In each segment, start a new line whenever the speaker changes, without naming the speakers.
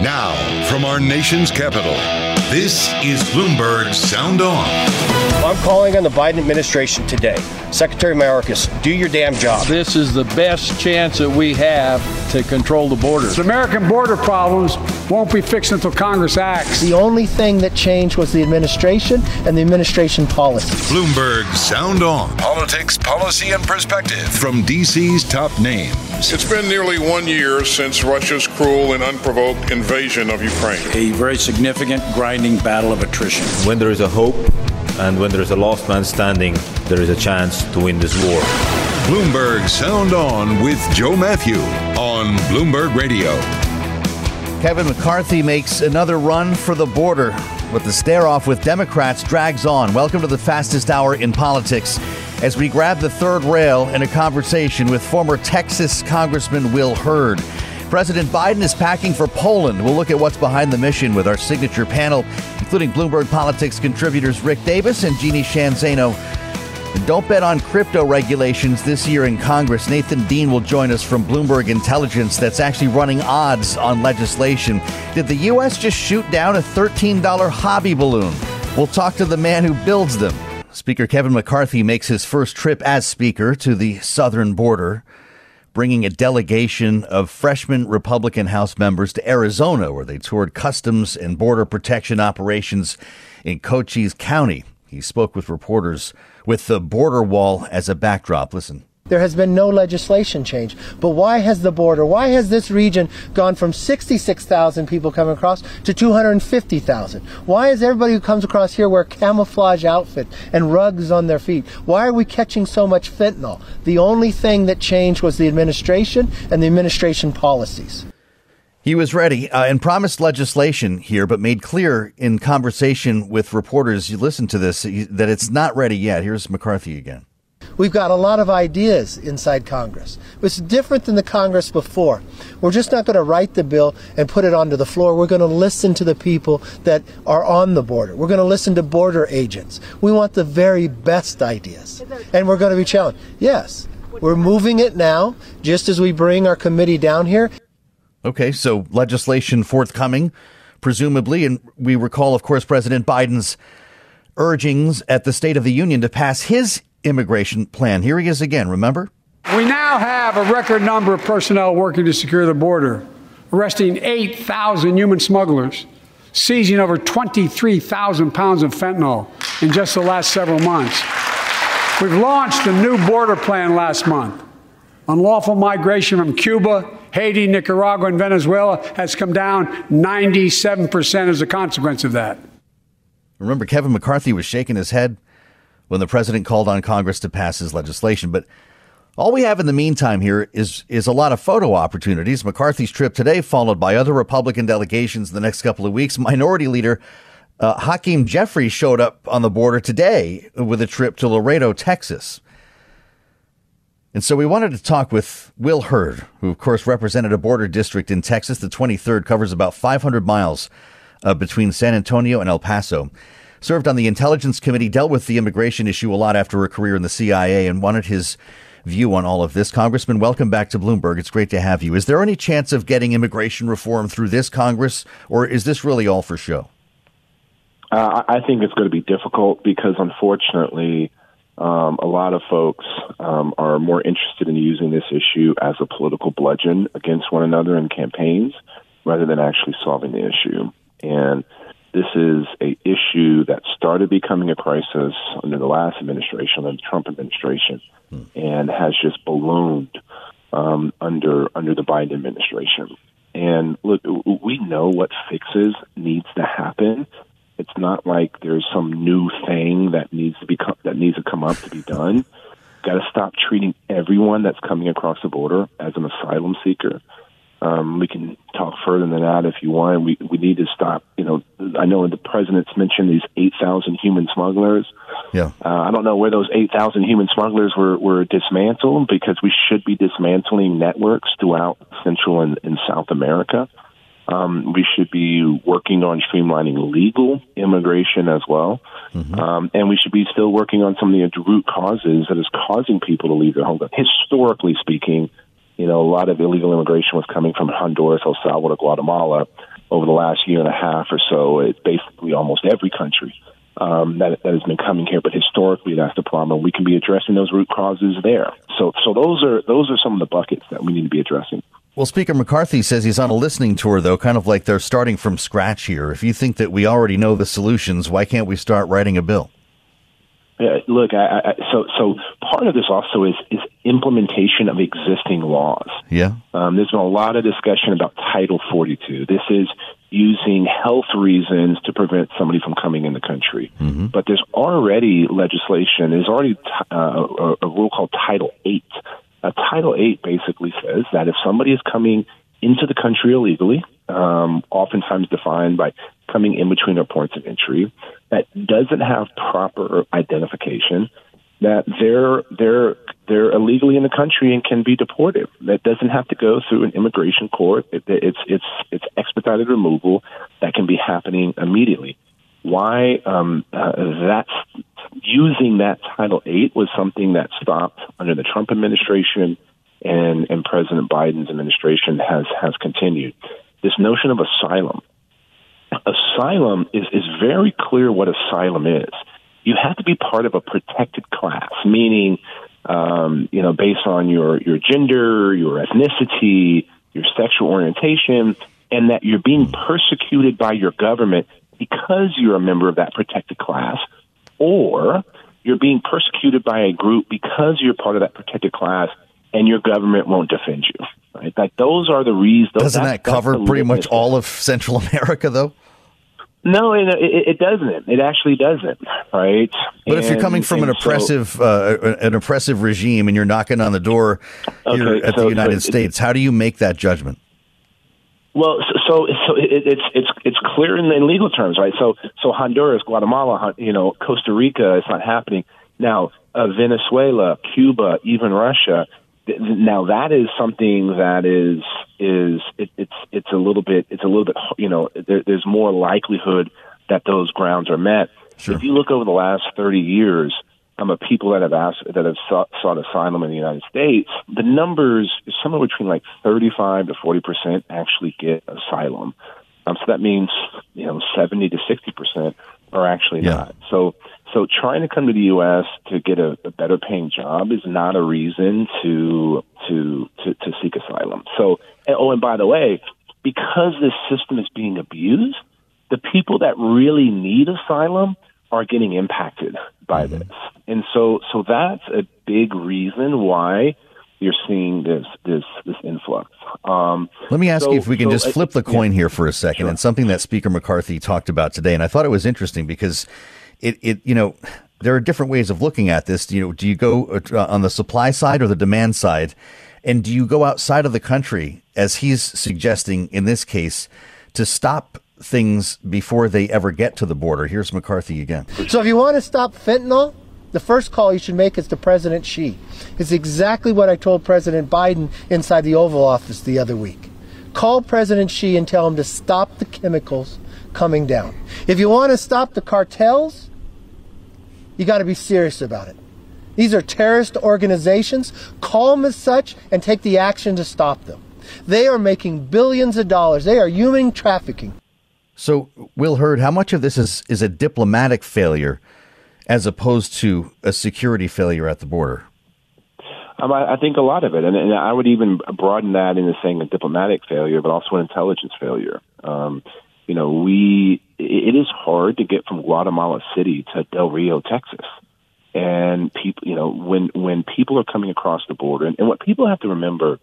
Now, from our nation's capital, this is Bloomberg Sound On.
I'm calling on the Biden administration today. Secretary Mayorkas, do your damn job.
This is the best chance that we have to control the border.
The American border problems won't be fixed until Congress acts.
The only thing that changed was the administration and the administration policy.
Bloomberg Sound On. Politics, policy, and perspective from D.C.'s top names.
It's been nearly one year since Russia's cruel and unprovoked invasion of Ukraine.
A very significant grinding battle of attrition.
When there is a hope and when there is a last man standing, there is a chance to win this war.
Bloomberg Sound On with Joe Matthew on Bloomberg Radio.
Kevin McCarthy makes another run for the border, but the stare off with Democrats drags on. Welcome to the fastest hour in politics as we grab the third rail in a conversation with former Texas Congressman Will Hurd. President Biden is packing for Poland. We'll look at what's behind the mission with our signature panel, including Bloomberg Politics contributors Rick Davis and Jeannie Sheehan Zaino. Don't bet on crypto regulations this year in Congress. Nathan Dean will join us from Bloomberg Intelligence that's actually running odds on legislation. Did the U.S. just shoot down a $13 hobby balloon? We'll talk to the man who builds them. Speaker Kevin McCarthy makes his first trip as Speaker to the southern border bringing a delegation of freshman Republican House members to Arizona, where they toured customs and border protection operations in Cochise County. He spoke with reporters with the border wall as a backdrop. Listen.
There has been no legislation change. But why has the border, why has this region gone from 66,000 people coming across to 250,000? Why is everybody who comes across here wear camouflage outfit and rugs on their feet? Why are we catching so much fentanyl? The only thing that changed was the administration and the administration policies.
He was ready uh, and promised legislation here, but made clear in conversation with reporters, you listen to this, that it's not ready yet. Here's McCarthy again.
We've got a lot of ideas inside Congress. It's different than the Congress before. We're just not going to write the bill and put it onto the floor. We're going to listen to the people that are on the border. We're going to listen to border agents. We want the very best ideas. And we're going to be challenged. Yes, we're moving it now, just as we bring our committee down here.
Okay, so legislation forthcoming, presumably. And we recall, of course, President Biden's urgings at the State of the Union to pass his immigration plan. Here he is again, remember?
We now have a record number of personnel working to secure the border, arresting 8,000 human smugglers, seizing over 23,000 pounds of fentanyl in just the last several months. We've launched a new border plan last month. Unlawful migration from Cuba, Haiti, Nicaragua, and Venezuela has come down 97% as a consequence of that.
Remember, Kevin McCarthy was shaking his head when the president called on Congress to pass his legislation. But all we have in the meantime here is is a lot of photo opportunities. McCarthy's trip today, followed by other Republican delegations in the next couple of weeks. Minority Leader uh, Hakeem Jeffries showed up on the border today with a trip to Laredo, Texas. And so we wanted to talk with Will Hurd, who, of course, represented a border district in Texas. The 23rd covers about 500 miles uh, between San Antonio and El Paso served on the Intelligence Committee, dealt with the immigration issue a lot after a career in the CIA, and wanted his view on all of this. Congressman, welcome back to Bloomberg. It's great to have you. Is there any chance of getting immigration reform through this Congress, or is this really all for show?
Uh, I think it's going to be difficult because, unfortunately, Um, a lot of folks um, are more interested in using this issue as a political bludgeon against one another in campaigns rather than actually solving the issue. And this is a issue that started becoming a crisis under the last administration, under the Trump administration, hmm. and has just ballooned um, under under the Biden administration. And look, we know what fixes needs to happen. It's not like there's some new thing that needs to be that needs to come up to be done. Got to stop treating everyone that's coming across the border as an asylum seeker. Um, we can talk further than that if you want. We we need to stop. You know, I know the president's mentioned these eight thousand human smugglers.
Yeah,
uh, I don't know where those eight thousand human smugglers were were dismantled because we should be dismantling networks throughout Central and, and South America. Um, we should be working on streamlining legal immigration as well. Mm-hmm. Um, and we should be still working on some of the root causes that is causing people to leave their homeland. Historically speaking, you know, a lot of illegal immigration was coming from Honduras, El Salvador, Guatemala. Over the last year and a half or so, it's basically almost every country um, that, that has been coming here. But historically, that's the problem. We can be addressing those root causes there. So, so those are those are some of the buckets that we need to be addressing.
Well, Speaker McCarthy says he's on a listening tour, though, kind of like they're starting from scratch here. If you think that we already know the solutions, why can't we start writing a bill?
Uh, look, I, I, so so part of this also is is implementation of existing laws.
Yeah,
um, there's been a lot of discussion about Title 42. This is using health reasons to prevent somebody from coming in the country. Mm-hmm. But there's already legislation. There's already t- uh, a, a rule called Title 8. Uh, Title 8 basically says that if somebody is coming into the country illegally, um, oftentimes defined by coming in between our points of entry, that doesn't have proper identification, that they're they're they're illegally in the country and can be deported. That doesn't have to go through an immigration court. It, it's it's it's expedited removal that can be happening immediately. Why um, uh, that's using that Title Eight was something that stopped under the Trump administration and and President Biden's administration has has continued. This notion of asylum asylum is, is very clear what asylum is. You have to be part of a protected class, meaning, um, you know, based on your, your gender, your ethnicity, your sexual orientation, and that you're being persecuted by your government because you're a member of that protected class, or you're being persecuted by a group because you're part of that protected class and your government won't defend you. Right? Like those are the reasons.
Doesn't that cover pretty much all of Central America, though?
No, it, it, doesn't. It actually doesn't, right?
But and, if you're coming from an oppressive so, uh, an oppressive regime and you're knocking on the door here okay, at so, the United so States, how do you make that judgment?
Well, so so it, it's it's it's clear in, in legal terms, right? So so Honduras, Guatemala, you know, Costa Rica, it's not happening now. Uh, Venezuela, Cuba, even Russia, now that is something that is is it, it's it's a little bit it's a little bit you know there, there's more likelihood that those grounds are met. Sure. If you look over the last 30 years, um, of people that have asked that have sought, sought asylum in the United States, the numbers is somewhere between like 35 to 40 percent actually get asylum. Um, so that means you know 70 to 60 percent are actually yeah. not. So so trying to come to the U.S. to get a, a better paying job is not a reason to to to, to seek asylum. So and, oh, and by the way, because this system is being abused, the people that really need asylum are getting impacted by mm-hmm. this, and so so that's a big reason why you're seeing this this this influx. Um,
Let me ask so, you if we can so, just flip the coin yeah, here for a second, sure. and something that Speaker McCarthy talked about today, and I thought it was interesting because it it you know there are different ways of looking at this. You know, do you go uh, on the supply side or the demand side, and do you go outside of the country as he's suggesting in this case to stop things before they ever get to the border? Here's McCarthy again.
So if you want to stop fentanyl the first call you should make is to President Xi. It's exactly what I told President Biden inside the Oval Office the other week. Call President Xi and tell him to stop the chemicals coming down. If you want to stop the cartels, you got to be serious about it. These are terrorist organizations. Call them as such and take the action to stop them. They are making billions of dollars. They are human trafficking.
So, Will Hurd, how much of this is, is a diplomatic failure as opposed to a security failure at the border?
Um, I, I think a lot of it, and, and I would even broaden that into saying a diplomatic failure, but also an intelligence failure. Um, you know, we it is hard to get from Guatemala City to Del Rio, Texas, and people, you know, when when people are coming across the border, and, and what people have to remember,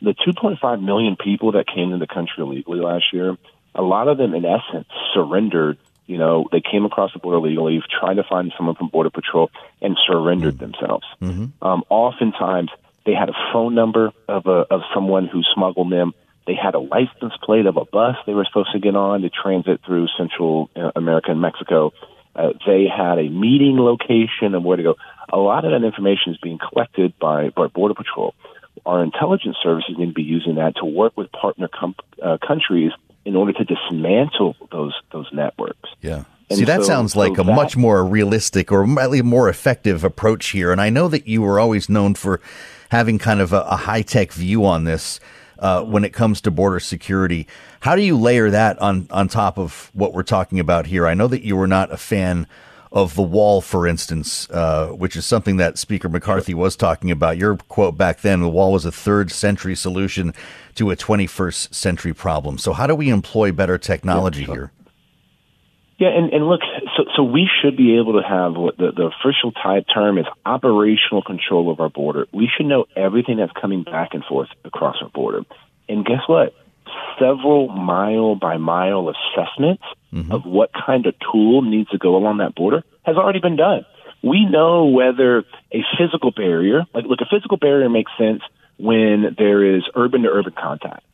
the 2.5 million people that came to the country illegally last year, a lot of them, in essence, surrendered you know, they came across the border illegally, trying to find someone from Border Patrol, and surrendered mm-hmm. themselves. Mm-hmm. Um, oftentimes, they had a phone number of a, of someone who smuggled them. They had a license plate of a bus they were supposed to get on to transit through Central uh, America and Mexico. Uh, they had a meeting location and where to go. A lot of that information is being collected by, by Border Patrol. Our intelligence services need to be using that to work with partner com- uh, countries in order to dismantle those those networks.
Yeah. And See, that so, sounds like so a that, much more realistic or at least more effective approach here. And I know that you were always known for having kind of a, a high tech view on this uh, when it comes to border security. How do you layer that on on top of what we're talking about here? I know that you were not a fan of the wall, for instance, uh, which is something that Speaker McCarthy was talking about. Your quote back then: "The wall was a third century solution to a 21st century problem." So, how do we employ better technology yeah, here?
Yeah, and, and look, so so we should be able to have what the, the official type term is operational control of our border. We should know everything that's coming back and forth across our border. And guess what? Several mile by mile assessments mm-hmm. of what kind of tool needs to go along that border has already been done. We know whether a physical barrier, like look, a physical barrier makes sense when there is urban to urban contact.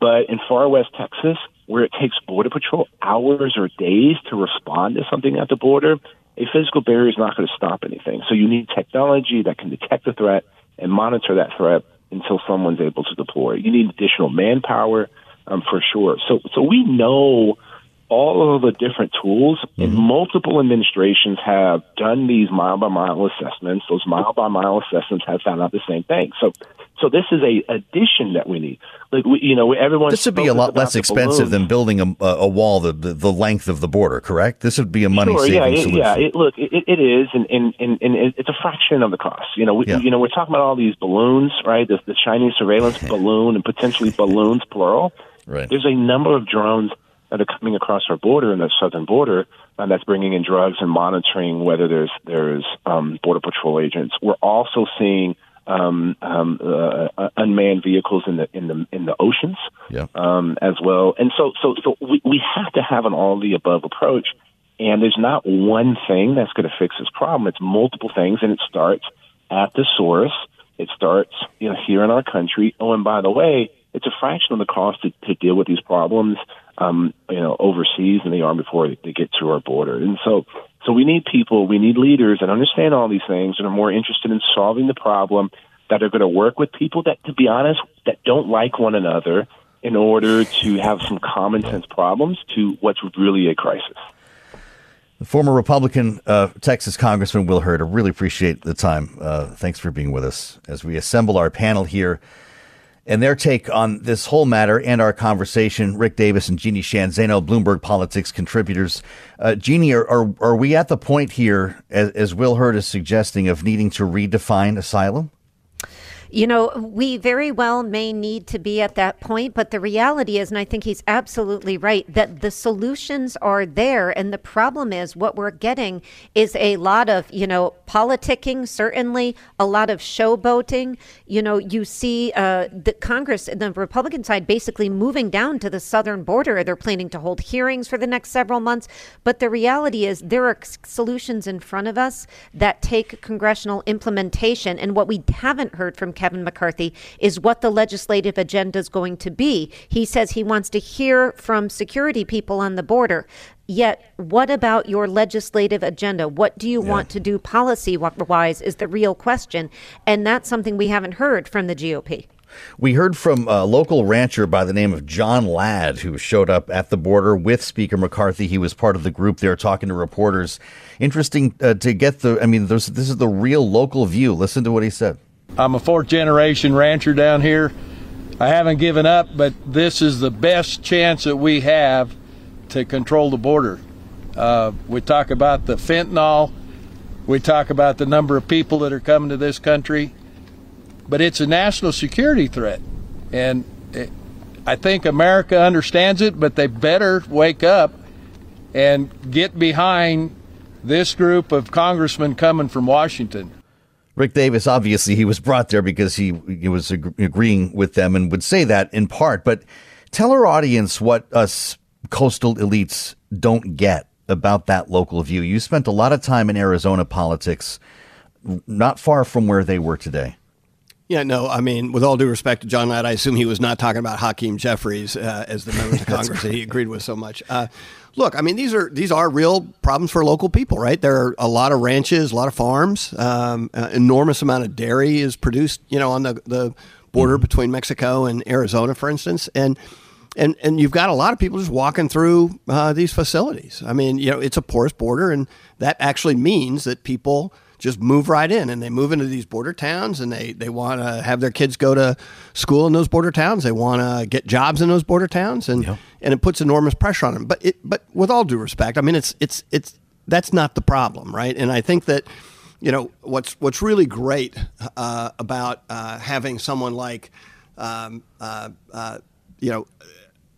But in far west Texas, where it takes Border Patrol hours or days to respond to something at the border, a physical barrier is not going to stop anything. So you need technology that can detect the threat and monitor that threat until someone's able to deploy. You need additional manpower um, for sure. So, so we know all of the different tools, mm-hmm. and multiple administrations have done these mile by mile assessments. Those mile by mile assessments have found out the same thing. So, so this is a addition that we need. Like we, you know, everyone.
This would be a lot less expensive than building a, a wall the, the, the length of the border. Correct. This would be a money saving
yeah, it,
solution.
Yeah, it, look, it, it is, and, and, and, and it's a fraction of the cost. You know, we, yeah. you know, we're talking about all these balloons, right? The, the Chinese surveillance balloon and potentially balloons plural.
Right.
There's a number of drones that are coming across our border in the southern border, and that's bringing in drugs and monitoring whether there's there's um, border patrol agents. We're also seeing um, um, uh, uh, unmanned vehicles in the in the in the oceans
yeah.
um, as well. And so so so we, we have to have an all the above approach. And there's not one thing that's going to fix this problem. It's multiple things, and it starts at the source. It starts you know here in our country. Oh, and by the way, it's a fraction of the cost to, to deal with these problems um, you know, overseas than they are before they get to our border. And so, so we need people, we need leaders that understand all these things and are more interested in solving the problem, that are going to work with people that, to be honest, that don't like one another in order to have some common sense problems to what's really a crisis.
The former Republican uh, Texas Congressman Will Hurd, I really appreciate the time. Uh, thanks for being with us as we assemble our panel here and their take on this whole matter and our conversation. Rick Davis and Jeannie Sheehan Zaino, Bloomberg Politics contributors. Uh, Jeannie, are, are, are we at the point here, as, as Will Hurd is suggesting, of needing to redefine asylum?
You know, we very well may need to be at that point, but the reality is, and I think he's absolutely right, that the solutions are there. And the problem is what we're getting is a lot of, you know, politicking, certainly, a lot of showboating. You know, you see uh, the Congress, and the Republican side, basically moving down to the southern border. They're planning to hold hearings for the next several months. But the reality is, there are solutions in front of us that take congressional implementation. And what we haven't heard from Kevin McCarthy, is what the legislative agenda is going to be. He says he wants to hear from security people on the border. Yet, what about your legislative agenda? What do you yeah. want to do policy wise is the real question. And that's something we haven't heard from the GOP.
We heard from a local rancher by the name of John Ladd, who showed up at the border with Speaker McCarthy. He was part of the group there talking to reporters. Interesting uh, to get the, I mean, this is the real local view. Listen to what he said.
I'm a fourth generation rancher down here. I haven't given up, but this is the best chance that we have to control the border. Uh, we talk about the fentanyl. We talk about the number of people that are coming to this country, but it's a national security threat. And it, I think America understands it, but they better wake up and get behind this group of congressmen coming from Washington.
Rick Davis, obviously, he was brought there because he, he was ag- agreeing with them and would say that in part. But tell our audience what us coastal elites don't get about that local view. You spent a lot of time in Arizona politics, not far from where they were today.
Yeah, no, I mean, with all due respect to John Ladd, I assume he was not talking about Hakeem Jeffries uh, as the members of Congress that he agreed with so much. Uh, look, I mean, these are these are real problems for local people, right? There are a lot of ranches, a lot of farms, um, uh, enormous amount of dairy is produced, you know, on the the border mm-hmm. between Mexico and Arizona, for instance, and and and you've got a lot of people just walking through uh, these facilities. I mean, you know, it's a porous border, and that actually means that people just move right in and they move into these border towns and they, they want to have their kids go to school in those border towns. They want to get jobs in those border towns and, and it puts enormous pressure on them. But it, but with all due respect, I mean, it's, it's, it's, that's not the problem. Right. And I think that, you know, what's, what's really great uh, about uh, having someone like, um, uh, uh you know,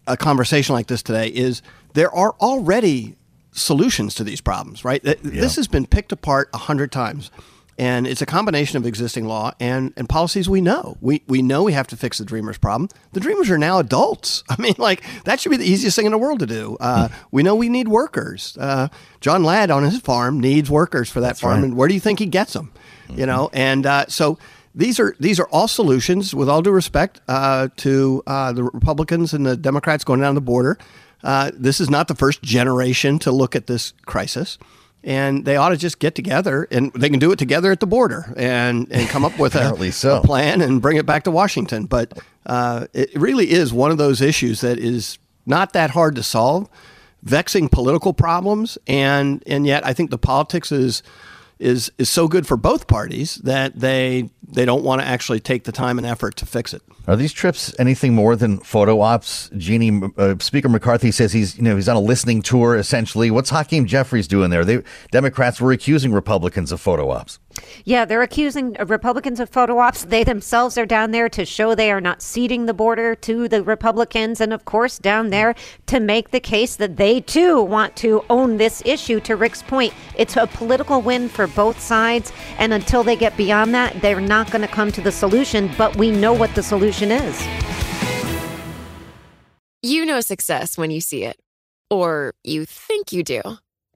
a conversation like this today is there are already solutions to these problems, right? Yeah. This has been picked apart a hundred times. And it's a combination of existing law and, and policies we know. We, we know we have to fix the Dreamers problem. The Dreamers are now adults. I mean, like, that should be the easiest thing in the world to do. Uh, hmm. we know we need workers. Uh, John Ladd on his farm needs workers for that That's farm. Right. And where do you think he gets them? Mm-hmm. You know, and uh, so these are these are all solutions, with all due respect uh, to uh, the Republicans and the Democrats going down the border. Uh, this is not the first generation to look at this crisis. And they ought to just get together, and they can do it together at the border, and, and come up with a, so. a, plan and bring it back to Washington. But uh, it really is one of those issues that is not that hard to solve, vexing political problems, and and yet I think the politics is is is so good for both parties that they they don't want to actually take the time and effort to fix it.
Are these trips anything more than photo ops? Jeannie, uh, Speaker McCarthy says he's you know he's on a listening tour essentially. What's Hakeem Jeffries doing there? They Democrats were accusing Republicans of photo ops.
Yeah, they're accusing Republicans of photo ops. They themselves are down there to show they are not ceding the border to the Republicans, and of course down there to make the case that they too want to own this issue. To Rick's point, it's a political win for both sides, and until they get beyond that, they're not going to come to the solution. But we know what the solution is.
You know success when you see it, or you think you do.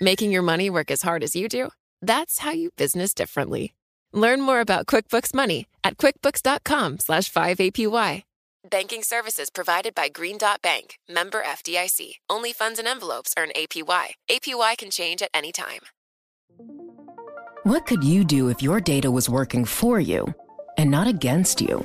Making your money work as hard as you do? That's how you business differently. Learn more about QuickBooks Money at quickbooks.com/slash 5APY. Banking services provided by Green Dot Bank, member FDIC. Only funds and envelopes earn APY. APY can change at any time.
What could you do if your data was working for you and not against you?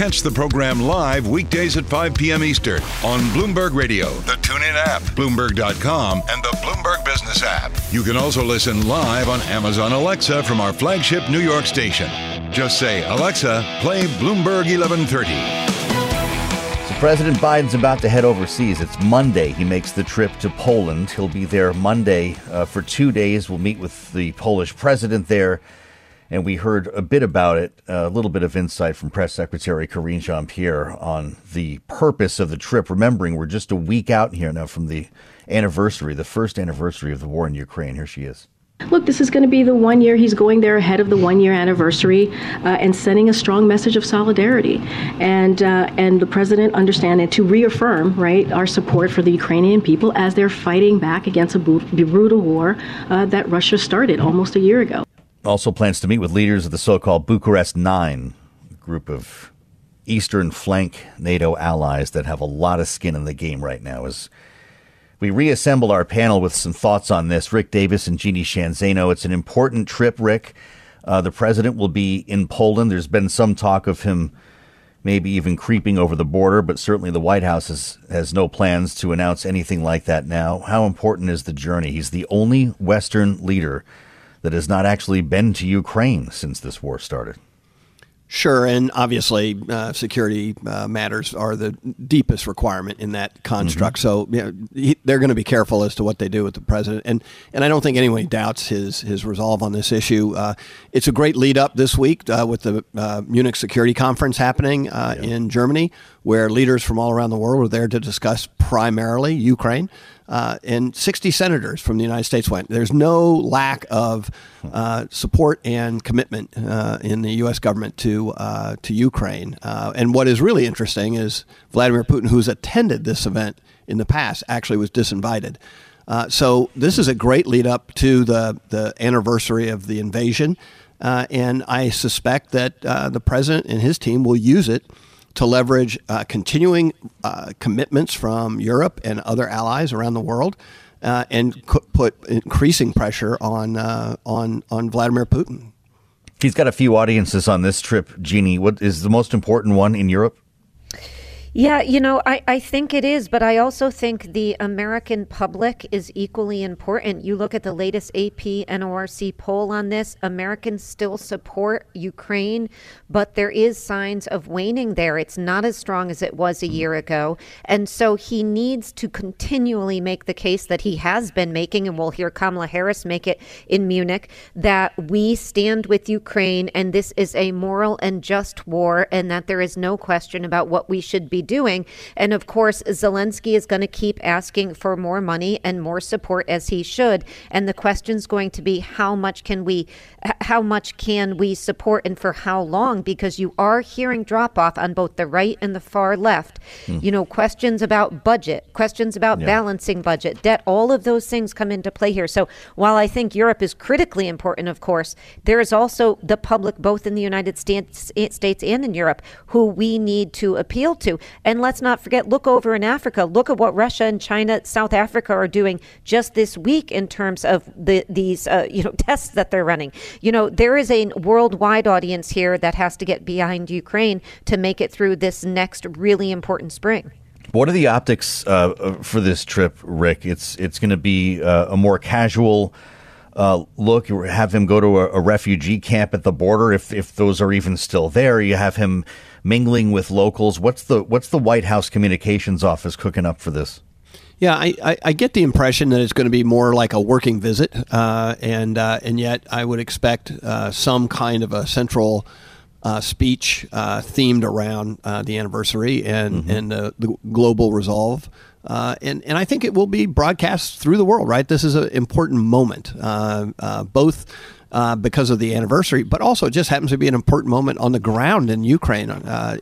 Catch the program live weekdays at 5 p.m. Eastern on Bloomberg Radio, the TuneIn app, Bloomberg.com, and the Bloomberg Business app. You can also listen live on Amazon Alexa from our flagship New York station. Just say, Alexa, play Bloomberg 1130.
So President Biden's about to head overseas. It's Monday. He makes the trip to Poland. He'll be there Monday uh, for two days. We'll meet with the Polish president there and we heard a bit about it, a little bit of insight from Press Secretary Karine Jean Pierre on the purpose of the trip. Remembering we're just a week out here now from the anniversary, the first anniversary of the war in Ukraine. Here she is.
Look, this is going to be the one year he's going there ahead of the one year anniversary uh, and sending a strong message of solidarity. And, uh, and the president understanding to reaffirm, right, our support for the Ukrainian people as they're fighting back against a brutal war uh, that Russia started almost a year ago.
Also plans to meet with leaders of the so called Bucharest Nine, group of eastern flank NATO allies that have a lot of skin in the game right now as we reassemble our panel with some thoughts on this. Rick Davis and Jeannie Sheehan Zaino. It's an important trip, Rick. Uh, the president will be in Poland. There's been some talk of him maybe even creeping over the border, but certainly the White House has, has no plans to announce anything like that now. How important is the journey? He's the only Western leader that has not actually been to Ukraine since this war started.
Sure, and obviously, uh, security uh, matters are the deepest requirement in that construct. Mm-hmm. So you know, he, they're going to be careful as to what they do with the president, and and I don't think anyone doubts his his resolve on this issue. Uh, it's a great lead up this week uh, with the uh, Munich Security Conference happening uh, yeah. in Germany, where leaders from all around the world are there to discuss primarily Ukraine uh, and 60 senators from the United States went. There's no lack of uh, support and commitment uh, in the U.S. government to uh, to Ukraine. Uh, and what is really interesting is Vladimir Putin, who's attended this event in the past, actually was disinvited. Uh, so this is a great lead up to the the anniversary of the invasion, and I suspect that the president and his team will use it to leverage uh, continuing uh, commitments from Europe and other allies around the world. Uh, and put increasing pressure on uh, on on Vladimir Putin.
He's got a few audiences on this trip, Jeannie. What is the most important one in Europe?
Yeah, you know, I, I think it is, but I also think the American public is equally important. You look at the latest AP NORC poll on this, Americans still support Ukraine, but there is signs of waning there. It's not as strong as it was a year ago. And so he needs to continually make the case that he has been making, and we'll hear Kamala Harris make it in Munich, that we stand with Ukraine and this is a moral and just war, and that there is no question about what we should be doing. And of course, Zelensky is going to keep asking for more money and more support as he should. And the question is going to be how much can we how much can we support and for how long because you are hearing drop off on both the right and the far left. Mm. You know, questions about budget, questions about yeah. balancing budget, debt, all of those things come into play here. So while I think Europe is critically important, of course, there is also the public both in the United States States and in Europe who we need to appeal to. And let's not forget, look over in Africa. Look at what Russia and China, South Africa are doing just this week in terms of the these uh, you know tests that they're running. You know, there is a worldwide audience here that has to get behind Ukraine to make it through this next really important spring.
What are the optics uh, for this trip, Rick? It's it's going to be uh, a more casual uh, look. You have him go to a, a, refugee camp at the border, if if those are even still there. You have him mingling with locals. What's the what's the White House communications office cooking up for this?
Yeah, I, I, I, get the impression that it's going to be more like a working visit, uh, and uh, and yet I would expect uh, some kind of a central uh, speech uh, themed around uh, the anniversary and mm-hmm. and the global resolve. and and I think it will be broadcast through the world. Right, this is an important moment, both. Because of the anniversary, but also it just happens to be an important moment on the ground in Ukraine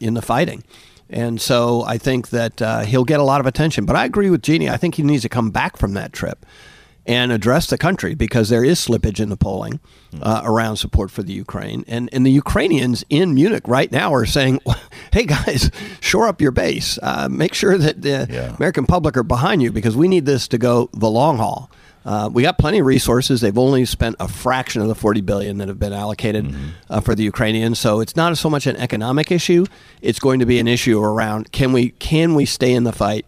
in the fighting. And so I think that uh, he'll get a lot of attention. But I agree with Jeannie. I think he needs to come back from that trip and address the country because there is slippage in the polling uh, around support for the Ukraine. And, and the Ukrainians in Munich right now are saying, hey, guys, shore up your base. Uh, make sure that the yeah. American public are behind you because we need this to go the long haul. Uh, we got plenty of resources. They've only spent a fraction of the 40 billion that have been allocated mm-hmm. uh, for the Ukrainians. So it's not so much an economic issue. It's going to be an issue around can we can we stay in the fight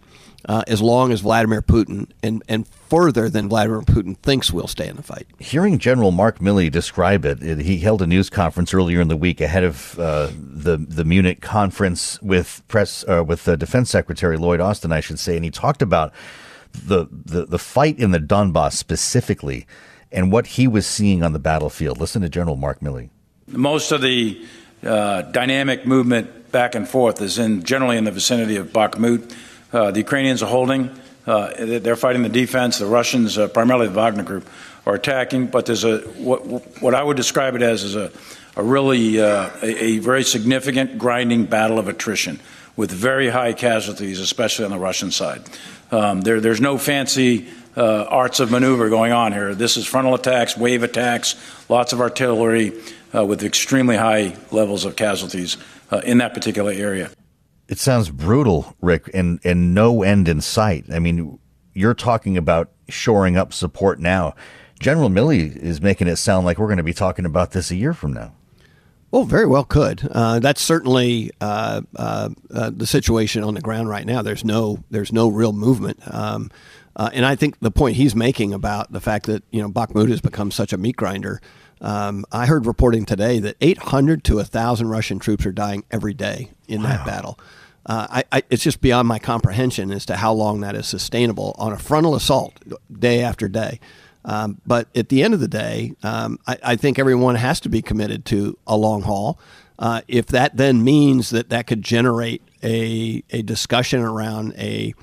uh, as long as Vladimir Putin and and further than Vladimir Putin thinks we'll stay in the fight.
Hearing General Mark Milley describe it, it he held a news conference earlier in the week ahead of uh, the the Munich conference with press uh, with Defense Secretary Lloyd Austin, I should say, and he talked about the, the, the fight in the Donbass specifically and what he was seeing on the battlefield. Listen to General Mark Milley.
Most of the uh, dynamic movement back and forth is in generally in the vicinity of Bakhmut. Uh, the Ukrainians are holding Uh, they're fighting the defense. The Russians, uh, primarily the Wagner Group, are attacking. But there's a what, what I would describe it as is a, a really uh, a, a very significant grinding battle of attrition with very high casualties, especially on the Russian side. Um, there, there's no fancy uh, arts of maneuver going on here. This is frontal attacks, wave attacks, lots of artillery uh, with extremely high levels of casualties uh, in that particular area.
It sounds brutal, Rick, and, and no end in sight. I mean, you're talking about shoring up support now. General Milley is making it sound like we're going to be talking about this a year from now.
Well, very well could. Uh, that's certainly uh, uh, uh, the situation on the ground right now. There's no there's no real movement, um, uh, and I think the point he's making about the fact that you know Bakhmut has become such a meat grinder. Um, I heard reporting today that 800 to 1,000 Russian troops are dying every day in wow. that battle. Uh, I, I, it's just beyond my comprehension as to how long that is sustainable on a frontal assault day after day. Um, but at the end of the day, um, I, I, think everyone has to be committed to a long haul. Uh, if that then means that that could generate a, a discussion around a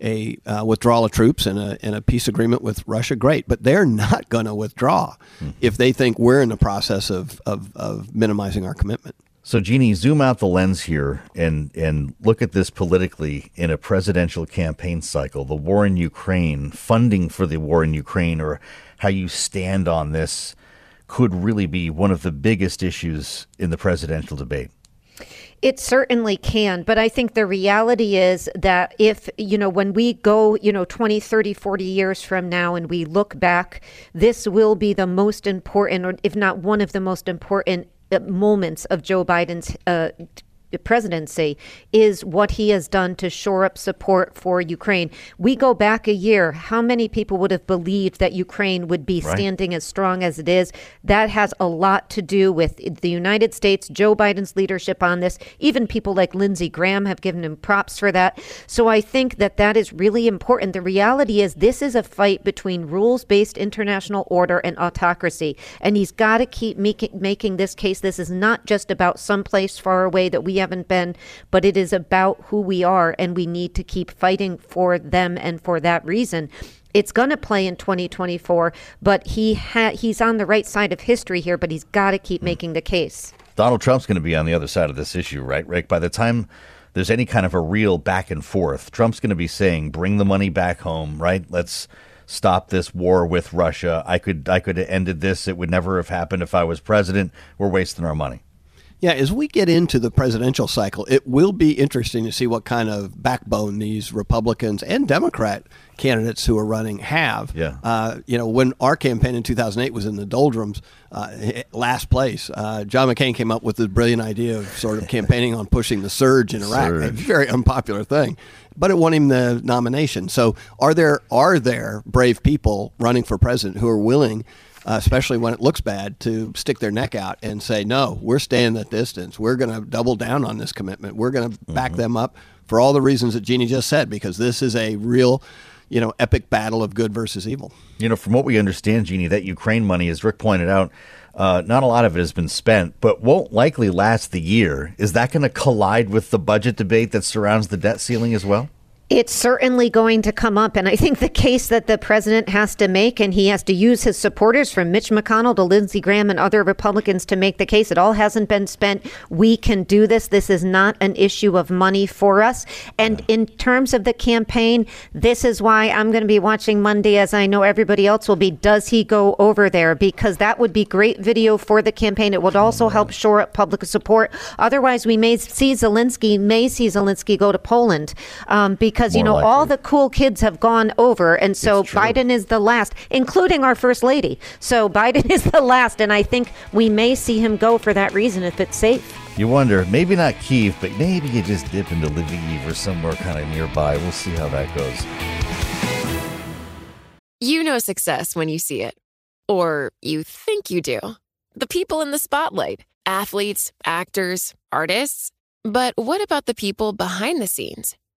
a uh, withdrawal of troops and a, and a peace agreement with Russia, great. But they're not going to withdraw mm. if they think we're in the process of, of, of minimizing our commitment.
So, Jeannie, zoom out the lens here and, and look at this politically in a presidential campaign cycle. The war in Ukraine, funding for the war in Ukraine, or how you stand on this could really be one of the biggest issues in the presidential debate.
It certainly can, but I think the reality is that if, you know, when we go, you know, 20, 30, 40 years from now and we look back, this will be the most important, or if not one of the most important moments of Joe Biden's uh, presidency is what he has done to shore up support for Ukraine. We go back a year, how many people would have believed that Ukraine would be right. standing as strong as it is? That has a lot to do with the United States, Joe Biden's leadership on this. Even people like Lindsey Graham have given him props for that. So I think that that is really important. The reality is this is a fight between rules-based international order and autocracy, and he's got to keep making making this case. This is not just about someplace far away that we haven't been, but it is about who we are, and we need to keep fighting for them and for that reason. It's going to play in 2024, but he ha- he's on the right side of history here, but he's got to keep hmm. making the case.
Donald Trump's going to be on the other side of this issue, right, Rick? By the time there's any kind of a real back and forth, Trump's going to be saying, "Bring the money back home," right? Let's stop this war with Russia. I could I could have ended this. It would never have happened if I was president. We're wasting our money.
Yeah, as we get into the presidential cycle, it will be interesting to see what kind of backbone these Republicans and Democrat candidates who are running have.
Yeah.
Uh, you know, when our campaign in 2008 was in the doldrums, uh, last place, uh, John McCain came up with the brilliant idea of sort of campaigning on pushing the surge in Iraq. Surge. A very unpopular thing, but it won him the nomination. So, are there are there brave people running for president who are willing? Uh, especially when it looks bad, to stick their neck out and say, no, we're staying that distance. We're going to double down on this commitment. We're going to back mm-hmm. them up for all the reasons that Jeannie just said, because this is a real you know, epic battle of good versus evil.
You know, from what we understand, Jeannie, that Ukraine money, as Rick pointed out, uh, not a lot of it has been spent, but won't likely last the year. Is that going to collide with the budget debate that surrounds the debt ceiling as well?
It's certainly going to come up. And I think the case that the president has to make, and he has to use his supporters from Mitch McConnell to Lindsey Graham and other Republicans to make the case. It all hasn't been spent. We can do this. This is not an issue of money for us. And in terms of the campaign, this is why I'm going to be watching Monday, as I know everybody else will be. Does he go over there? Because that would be great video for the campaign. It would also help shore up public support. Otherwise, we may see Zelensky, may see Zelensky go to Poland um, because because you know likely. all the cool kids have gone over, and so Biden is the last, including our first lady. So Biden is the last, and I think we may see him go for that reason if it's safe.
You wonder, maybe not Kiev, but maybe you just dip into Lviv or somewhere kind of nearby. We'll see how that goes.
You know success when you see it, or you think you do. The people in the spotlight athletes, actors, artists. But what about the people behind the scenes?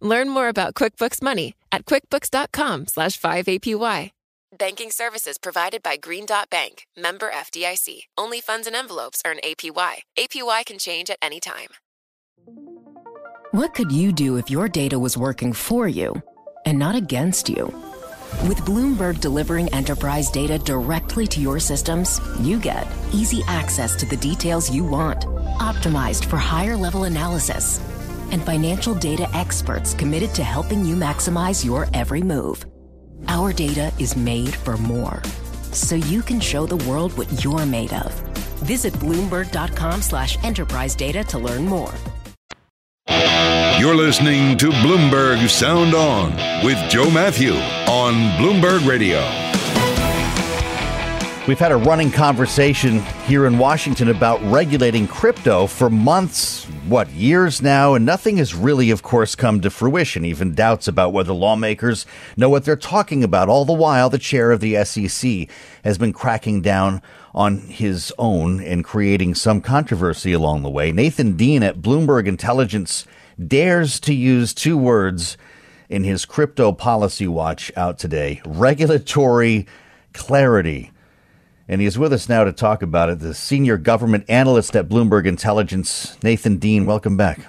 Learn more about QuickBooks Money at quickbooks.com slash 5APY. Banking services provided by Green Dot Bank, member FDIC. Only funds and envelopes earn APY. APY can change at any time.
What could you do if your data was working for you and not against you? With Bloomberg delivering enterprise data directly to your systems, you get easy access to the details you want, optimized for higher level analysis, and financial data experts committed to helping you maximize your every move. Our data is made for more, so you can show the world what you're made of. Visit Bloomberg.com slash enterprise data to learn more.
You're listening to Bloomberg Sound On with Joe Matthew on Bloomberg Radio.
We've had a running conversation here in Washington about regulating crypto for months, what, years now, and nothing has really, of course, come to fruition. Even doubts about whether lawmakers know what they're talking about. All the while, the chair of the SEC has been cracking down on his own and creating some controversy along the way. Nathan Dean at Bloomberg Intelligence dares to use two words in his crypto policy watch out today regulatory clarity. And he is with us now to talk about it. The senior government analyst at Bloomberg Intelligence, Nathan Dean. Welcome back.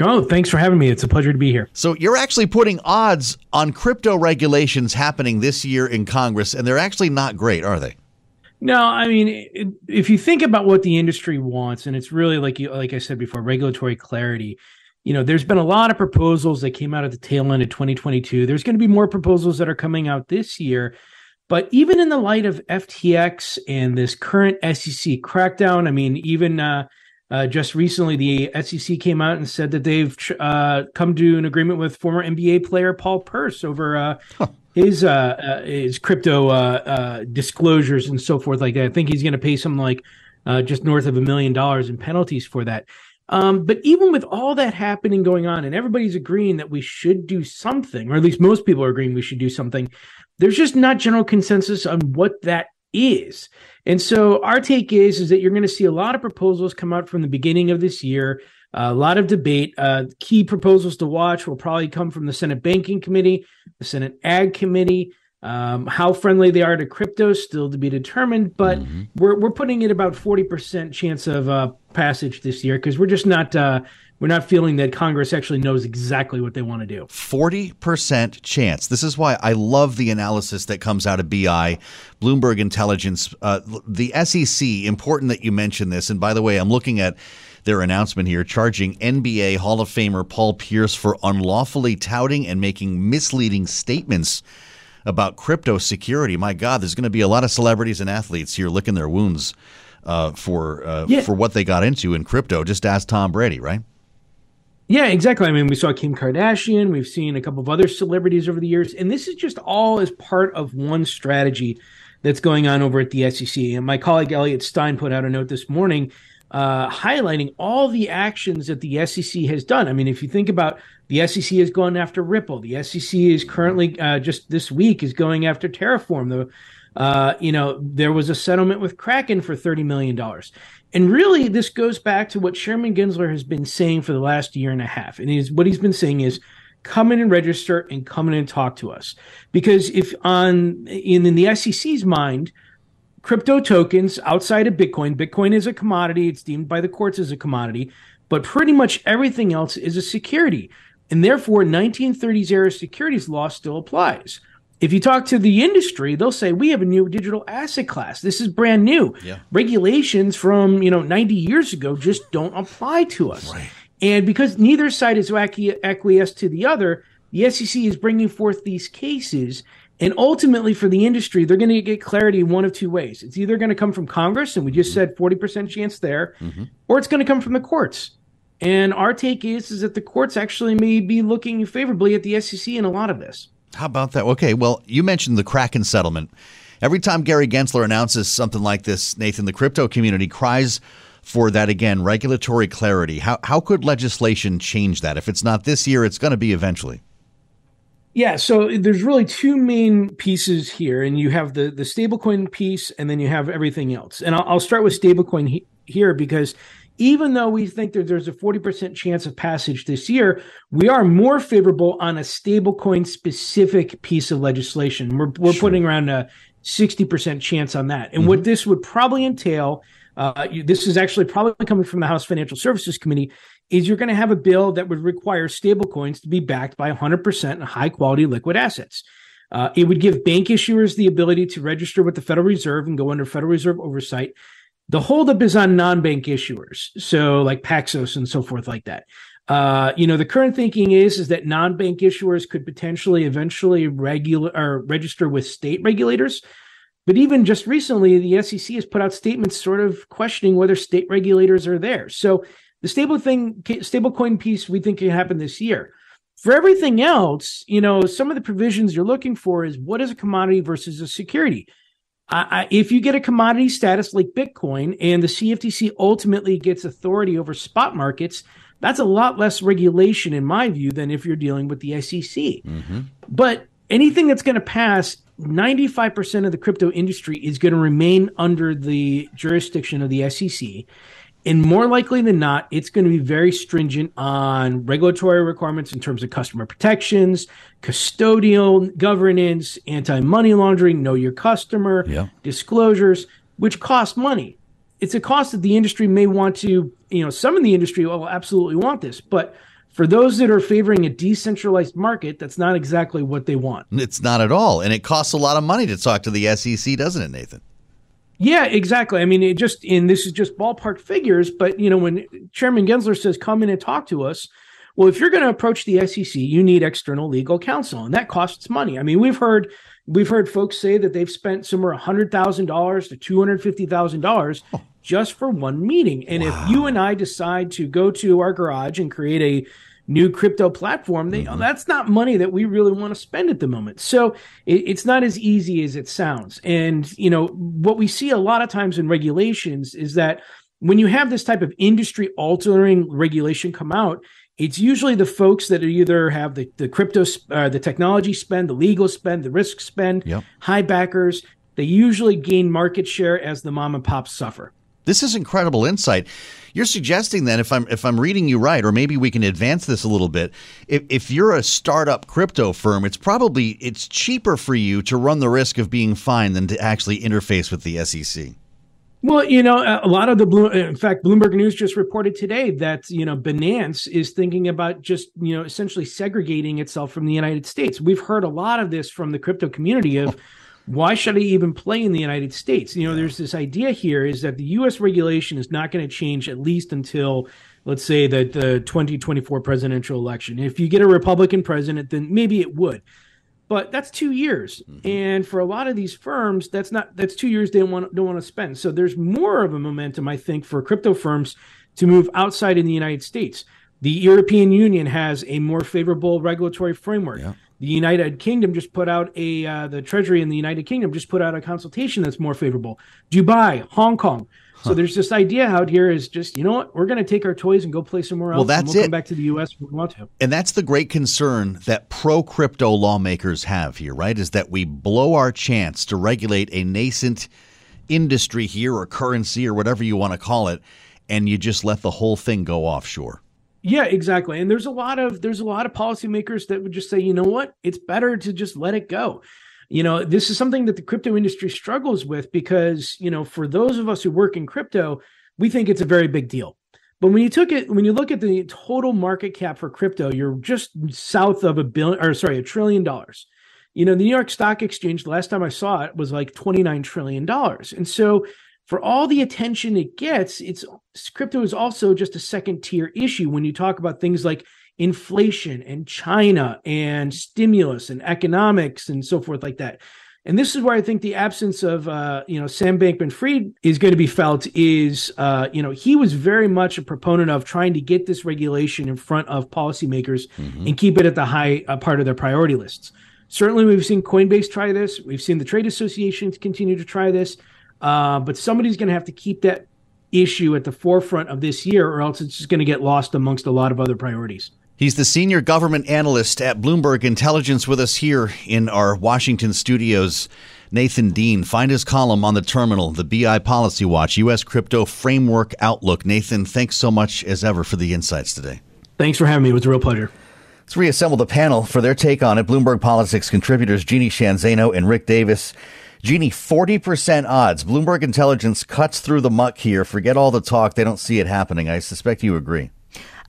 Oh, thanks for having me. It's a pleasure to be here.
So, you're actually putting odds on crypto regulations happening this year in Congress, and they're actually not great, are they?
No, I mean, if you think about what the industry wants, and it's really like you, like I said before, regulatory clarity. You know, there's been a lot of proposals that came out at the tail end of 2022. There's going to be more proposals that are coming out this year. But even in the light of FTX and this current SEC crackdown, I mean, even uh, uh, just recently, the SEC came out and said that they've uh, come to an agreement with former NBA player Paul Pierce over uh, huh. his uh, uh, his crypto disclosures and so forth like that. I think he's going to pay something like just north of a million dollars in penalties for that. Um, but even with all that happening going on, and everybody's agreeing that we should do something, or at least most people are agreeing we should do something, there's just not general consensus on what that is. And so our take is is that you're going to see a lot of proposals come out from the beginning of this year. A lot of debate. Uh, key proposals to watch will probably come from the Senate Banking Committee, the Senate Ag Committee. Um, how friendly they are to crypto still to be determined, but mm-hmm. we're we're putting it about forty percent chance of uh, passage this year because we're just not uh, we're not feeling that Congress actually knows exactly what they want to do.
40% chance. This is why I love the analysis that comes out of BI, Bloomberg Intelligence, uh, the SEC. Important that you mention this. And by the way, I'm looking at their announcement here charging NBA Hall of Famer Paul Pierce for unlawfully touting and making misleading statements about crypto security. My God, there's going to be a lot of celebrities and athletes here licking their wounds uh, for uh, yeah. for what they got into in crypto. Just ask Tom Brady, right?
Yeah, exactly. I mean, we saw Kim Kardashian, we've seen a couple of other celebrities over the years, and this is just all as part of one strategy that's going on over at the SEC. And my colleague Elliot Stein put out a note this morning uh, highlighting all the actions that the SEC has done. I mean, if you think about the SEC has gone after Ripple, the SEC is currently uh, just this week is going after Terraform. The uh, you know, there was a settlement with Kraken for $30 million. And really, this goes back to what Chairman Gensler has been saying for the last year and a half. And he's, what he's been saying is, come in and register and come in and talk to us. Because if on in, in the SEC's mind, crypto tokens outside of Bitcoin, Bitcoin is a commodity, it's deemed by the courts as a commodity, but pretty much everything else is a security. And therefore, 1930s era securities law still applies. If you talk to the industry, they'll say we have a new digital asset class. This is brand new. Yeah. Regulations from you know 90 years ago just don't apply to us. Right. And because neither side is acquiesced to the other, the SEC is bringing forth these cases. And ultimately, for the industry, they're going to get clarity in one of two ways. It's either going to come from Congress, and we just said 40% chance there, mm-hmm. or it's going to come from the courts. And our take is, is that the courts actually may be looking favorably at the SEC in a lot of this.
How about that? Okay, well, you mentioned the Kraken settlement. Every time Gary Gensler announces something like this, Nathan, the crypto community cries for that again, regulatory clarity. How how could legislation change that? If it's not this year, it's going to be eventually.
Yeah, so there's really two main pieces here, and you have the the stablecoin piece, and then you have everything else. And I'll, I'll start with stablecoin he, here because even though we think that there's a 40% chance of passage this year, we are more favorable on a stablecoin specific piece of legislation. We're, we're sure. putting around a 60% chance on that. And mm-hmm. what this would probably entail, uh, this is actually probably coming from the House Financial Services Committee, is you're going to have a bill that would require stablecoins to be backed by 100% high quality liquid assets. Uh, it would give bank issuers the ability to register with the Federal Reserve and go under Federal Reserve oversight. The holdup is on non-bank issuers, so like Paxos and so forth, like that. Uh, you know, the current thinking is is that non-bank issuers could potentially eventually regular or register with state regulators. But even just recently, the SEC has put out statements sort of questioning whether state regulators are there. So the stable thing, stablecoin piece, we think can happen this year. For everything else, you know, some of the provisions you're looking for is what is a commodity versus a security. I, if you get a commodity status like Bitcoin and the CFTC ultimately gets authority over spot markets, that's a lot less regulation, in my view, than if you're dealing with the SEC. Mm-hmm. But anything that's going to pass, 95% of the crypto industry is going to remain under the jurisdiction of the SEC. And more likely than not, it's going to be very stringent on regulatory requirements in terms of customer protections, custodial governance, anti money laundering, know your customer, yeah. disclosures, which cost money. It's a cost that the industry may want to, you know, some in the industry will absolutely want this, but for those that are favoring a decentralized market, that's not exactly what they want.
It's not at all. And it costs a lot of money to talk to the SEC, doesn't it, Nathan?
Yeah, exactly. I mean, it just and this is just ballpark figures, but you know, when Chairman Gensler says come in and talk to us, well, if you're going to approach the SEC, you need external legal counsel, and that costs money. I mean, we've heard we've heard folks say that they've spent somewhere hundred thousand dollars to two hundred fifty thousand dollars oh. just for one meeting. And wow. if you and I decide to go to our garage and create a new crypto platform, they, mm-hmm. that's not money that we really want to spend at the moment. So it, it's not as easy as it sounds. And, you know, what we see a lot of times in regulations is that when you have this type of industry altering regulation come out, it's usually the folks that either have the, the crypto, uh, the technology spend, the legal spend, the risk spend, yep. high backers. They usually gain market share as the mom and pops suffer.
This is incredible insight. You're suggesting then, if I'm if I'm reading you right, or maybe we can advance this a little bit. If, if you're a startup crypto firm, it's probably it's cheaper for you to run the risk of being fined than to actually interface with the SEC.
Well, you know, a lot of the blue. In fact, Bloomberg News just reported today that you know Binance is thinking about just you know essentially segregating itself from the United States. We've heard a lot of this from the crypto community of. Oh. Why should I even play in the United States? You know, there's this idea here is that the U.S. regulation is not going to change at least until, let's say, the, the 2024 presidential election. If you get a Republican president, then maybe it would. But that's two years, mm-hmm. and for a lot of these firms, that's not that's two years they don't want don't want to spend. So there's more of a momentum, I think, for crypto firms to move outside in the United States. The European Union has a more favorable regulatory framework. Yeah. The United Kingdom just put out a uh, the Treasury in the United Kingdom just put out a consultation that's more favorable. Dubai, Hong Kong. Huh. So there's this idea out here is just you know what we're going to take our toys and go play somewhere else.
Well, that's
we'll
it.
Come back to the U.S. if we want to.
And that's the great concern that pro crypto lawmakers have here, right? Is that we blow our chance to regulate a nascent industry here or currency or whatever you want to call it, and you just let the whole thing go offshore.
Yeah, exactly. And there's a lot of there's a lot of policymakers that would just say, you know what, it's better to just let it go. You know, this is something that the crypto industry struggles with because, you know, for those of us who work in crypto, we think it's a very big deal. But when you took it, when you look at the total market cap for crypto, you're just south of a billion, or sorry, a trillion dollars. You know, the New York Stock Exchange, the last time I saw it, was like $29 trillion. And so for all the attention it gets, it's crypto is also just a second tier issue when you talk about things like inflation and China and stimulus and economics and so forth like that. And this is where I think the absence of uh, you know Sam Bankman-Fried is going to be felt. Is uh, you know he was very much a proponent of trying to get this regulation in front of policymakers mm-hmm. and keep it at the high uh, part of their priority lists. Certainly, we've seen Coinbase try this. We've seen the trade associations continue to try this. Uh, but somebody's going to have to keep that issue at the forefront of this year, or else it's just going to get lost amongst a lot of other priorities.
He's the senior government analyst at Bloomberg Intelligence with us here in our Washington studios. Nathan Dean, find his column on the terminal, the BI Policy Watch, U.S. Crypto Framework Outlook. Nathan, thanks so much as ever for the insights today.
Thanks for having me. It was a real pleasure.
Let's reassemble the panel for their take on it. Bloomberg Politics contributors Jeannie Sheehan Zaino and Rick Davis. Jeannie, 40% odds. Bloomberg Intelligence cuts through the muck here. Forget all the talk. They don't see it happening. I suspect you agree.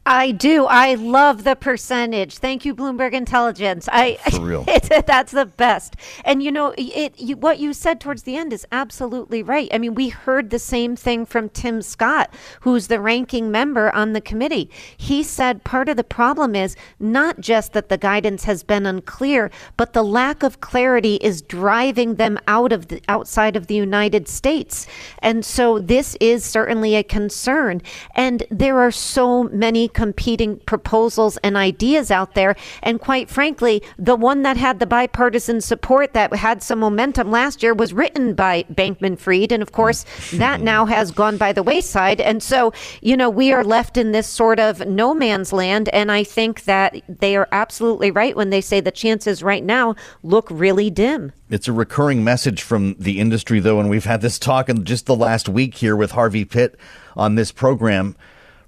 I do. I love the percentage. Thank you, Bloomberg Intelligence. I
For real.
It, that's the best. And you know, it you, what you said towards the end is absolutely right. I mean, we heard the same thing from Tim Scott, who's the ranking member on the committee. He said part of the problem is not just that the guidance has been unclear, but the lack of clarity is driving them out of the outside of the United States. And so this is certainly a concern. And there are so many competing proposals and ideas out there. And quite frankly, the one that had the bipartisan support that had some momentum last year was written by Bankman Fried. And of course, mm. that mm-hmm. now has gone by the wayside. And so, you know, we are left in this sort of no man's land. And I think that they are absolutely right when they say the chances right now look really dim.
It's a recurring message from the industry, though, and we've had this talk in just the last week here with Harvey Pitt on this program.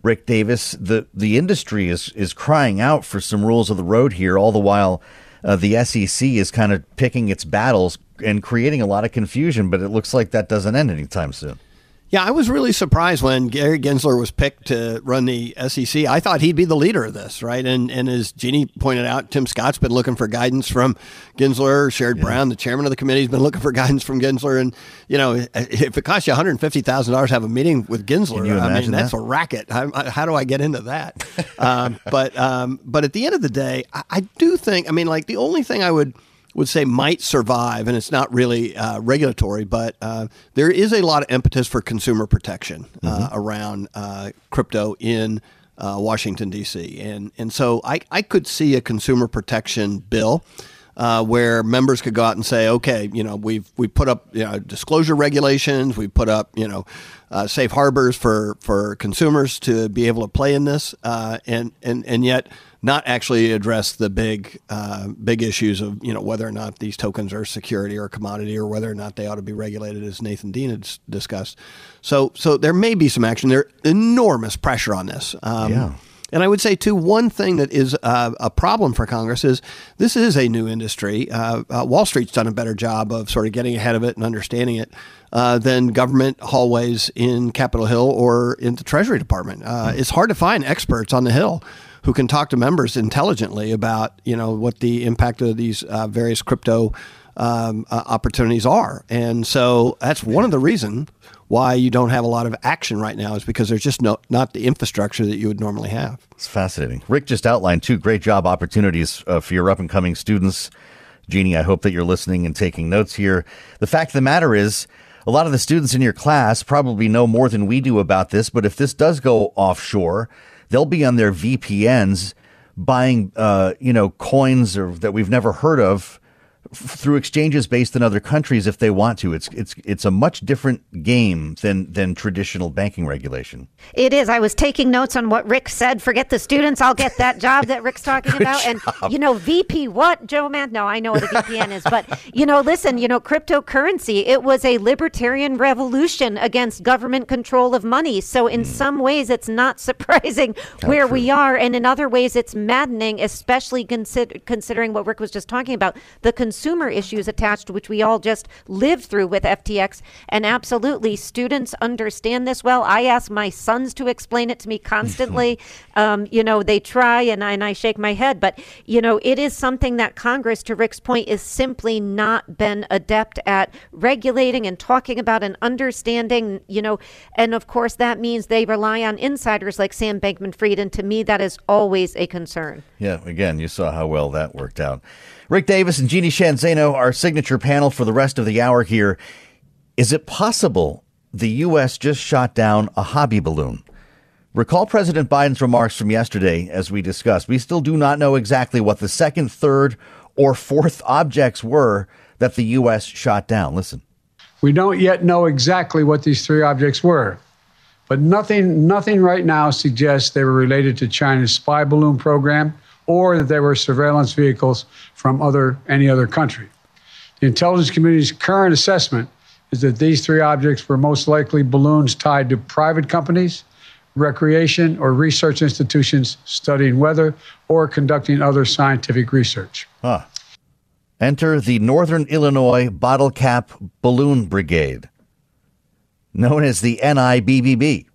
Rick Davis, the the industry is is crying out for some rules of the road here. All the while, uh, the SEC is kind of picking its battles and creating a lot of confusion. But it looks like that doesn't end anytime soon.
Yeah, I was really surprised when Gary Gensler was picked to run the SEC. I thought he'd be the leader of this, right? And and as Jeannie pointed out, Tim Scott's been looking for guidance from Gensler. Sherrod yeah. Brown, the chairman of the committee, has been looking for guidance from Gensler. And you know, if it costs you one hundred fifty thousand dollars to have a meeting with Gensler, I mean, that's
that?
a racket. How, how, do I get into that? um, but um, but at the end of the day, I, I do think. I mean, like the only thing I would would say might survive, and it's not really uh, regulatory, but uh, there is a lot of impetus for consumer protection uh, mm-hmm. around uh, crypto in uh, Washington D.C. and and so I, I could see a consumer protection bill. Uh, where members could go out and say, okay, you know, we've we put up you know, disclosure regulations, we put up you know safe harbors for for consumers to be able to play in this, and and and yet not actually address the big uh, big issues of you know whether or not these tokens are security or commodity or whether or not they ought to be regulated as Nathan Dean had discussed. So so there may be some action. There's enormous pressure on this.
Um, yeah.
And I would say, too, one thing that is uh, a problem for Congress is this is a new industry. Uh, uh, Wall Street's done a better job of sort of getting ahead of it and understanding it uh, than government hallways in Capitol Hill or in the Treasury Department. Mm. It's hard to find experts on the Hill who can talk to members intelligently about you know what the impact of these uh, various crypto um, uh, opportunities are. And so that's one of the reasons why you don't have a lot of action right now is because there's just no not the infrastructure that you would normally have.
It's fascinating. Rick just outlined two great job opportunities uh, for your up and coming students. Jeannie, I hope that you're listening and taking notes here. The fact of the matter is, a lot of the students in your class probably know more than we do about this, but if this does go offshore, they'll be on their VPNs buying, uh, you know, coins or that we've never heard of through exchanges based in other countries if they want to. It's it's it's a much different game than than traditional banking regulation.
It is. I was taking notes on what Rick said. Forget the students. I'll get that job that Rick's talking about.
Job.
And you know, VP what, Joe Man? No, I know what a VPN is, but you know, listen, you know, cryptocurrency, it was a libertarian revolution against government control of money. So in mm. some ways it's not surprising How where true. we are, and in other ways it's maddening, especially consider- considering what Rick was just talking about, the consumer issues attached, which we all just lived through with FTX. And absolutely, students understand this well. I ask my sons to explain it to me constantly. um, you know, they try, and I, and I shake my head. But, you know, it is something that Congress, to Rick's point, is simply not been adept at regulating and talking about and understanding, you know. And of course, that means they rely on insiders like Sam Bankman Fried. And to me, that is always a concern.
Yeah, again, you saw how well that worked out. Rick Davis and Jeannie Sheehan Zaino, our signature panel for the rest of the hour here. Is it possible the U.S. just shot down a hobby balloon? Recall President Biden's remarks from yesterday as we discussed. We still do not know exactly what the second, third, or fourth objects were that the U.S. shot down. Listen.
We don't yet know exactly what these three objects were. but nothing, nothing right now suggests they were related to China's spy balloon program or that they were surveillance vehicles from other any other country. The intelligence community's current assessment is that these three objects were most likely balloons tied to private companies, recreation, or research institutions studying weather or conducting other scientific research.
Huh. Enter the Northern Illinois Bottle Cap Balloon Brigade, known as the NIBBB,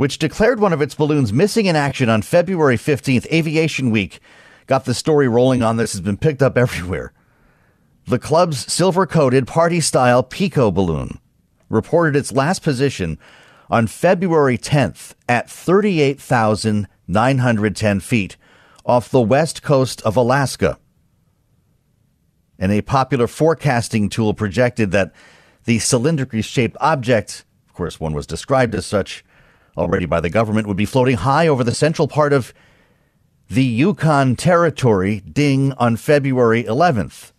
which declared one of its balloons missing in action on February 15th. Aviation Week got the story rolling on this, has been picked up everywhere. The club's silver coated party style Pico balloon reported its last position on February 10th at 38,910 feet off the west coast of Alaska. And a popular forecasting tool projected that the cylindrically shaped object, of course, one was described as such already by the government, would be floating high over the central part of the Yukon Territory ding on February 11th.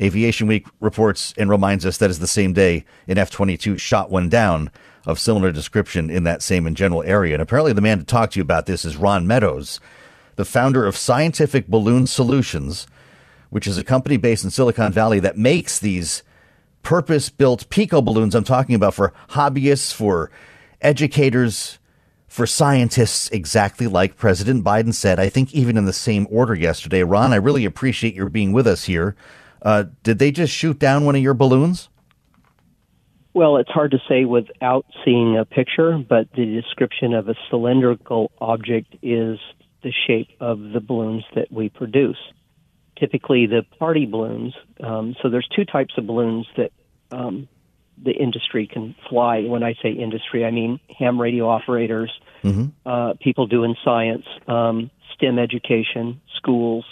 Aviation Week reports and reminds us that is the same day an F 22 shot one down of similar description in that same and general area. And apparently, the man to talk to you about this is Ron Meadows, the founder of Scientific Balloon Solutions, which is a company based in Silicon Valley that makes these purpose built Pico balloons I'm talking about for hobbyists, for educators, for scientists, exactly like President Biden said. I think even in the same order yesterday. Ron, I really appreciate your being with us here. Uh, did they just shoot down one of your balloons?
Well, it's hard to say without seeing a picture, but the description of a cylindrical object is the shape of the balloons that we produce. Typically, the party balloons. Um, so there's two types of balloons that um, the industry can fly. When I say industry, I mean ham radio operators, mm-hmm. uh, people doing science, um, STEM education, schools.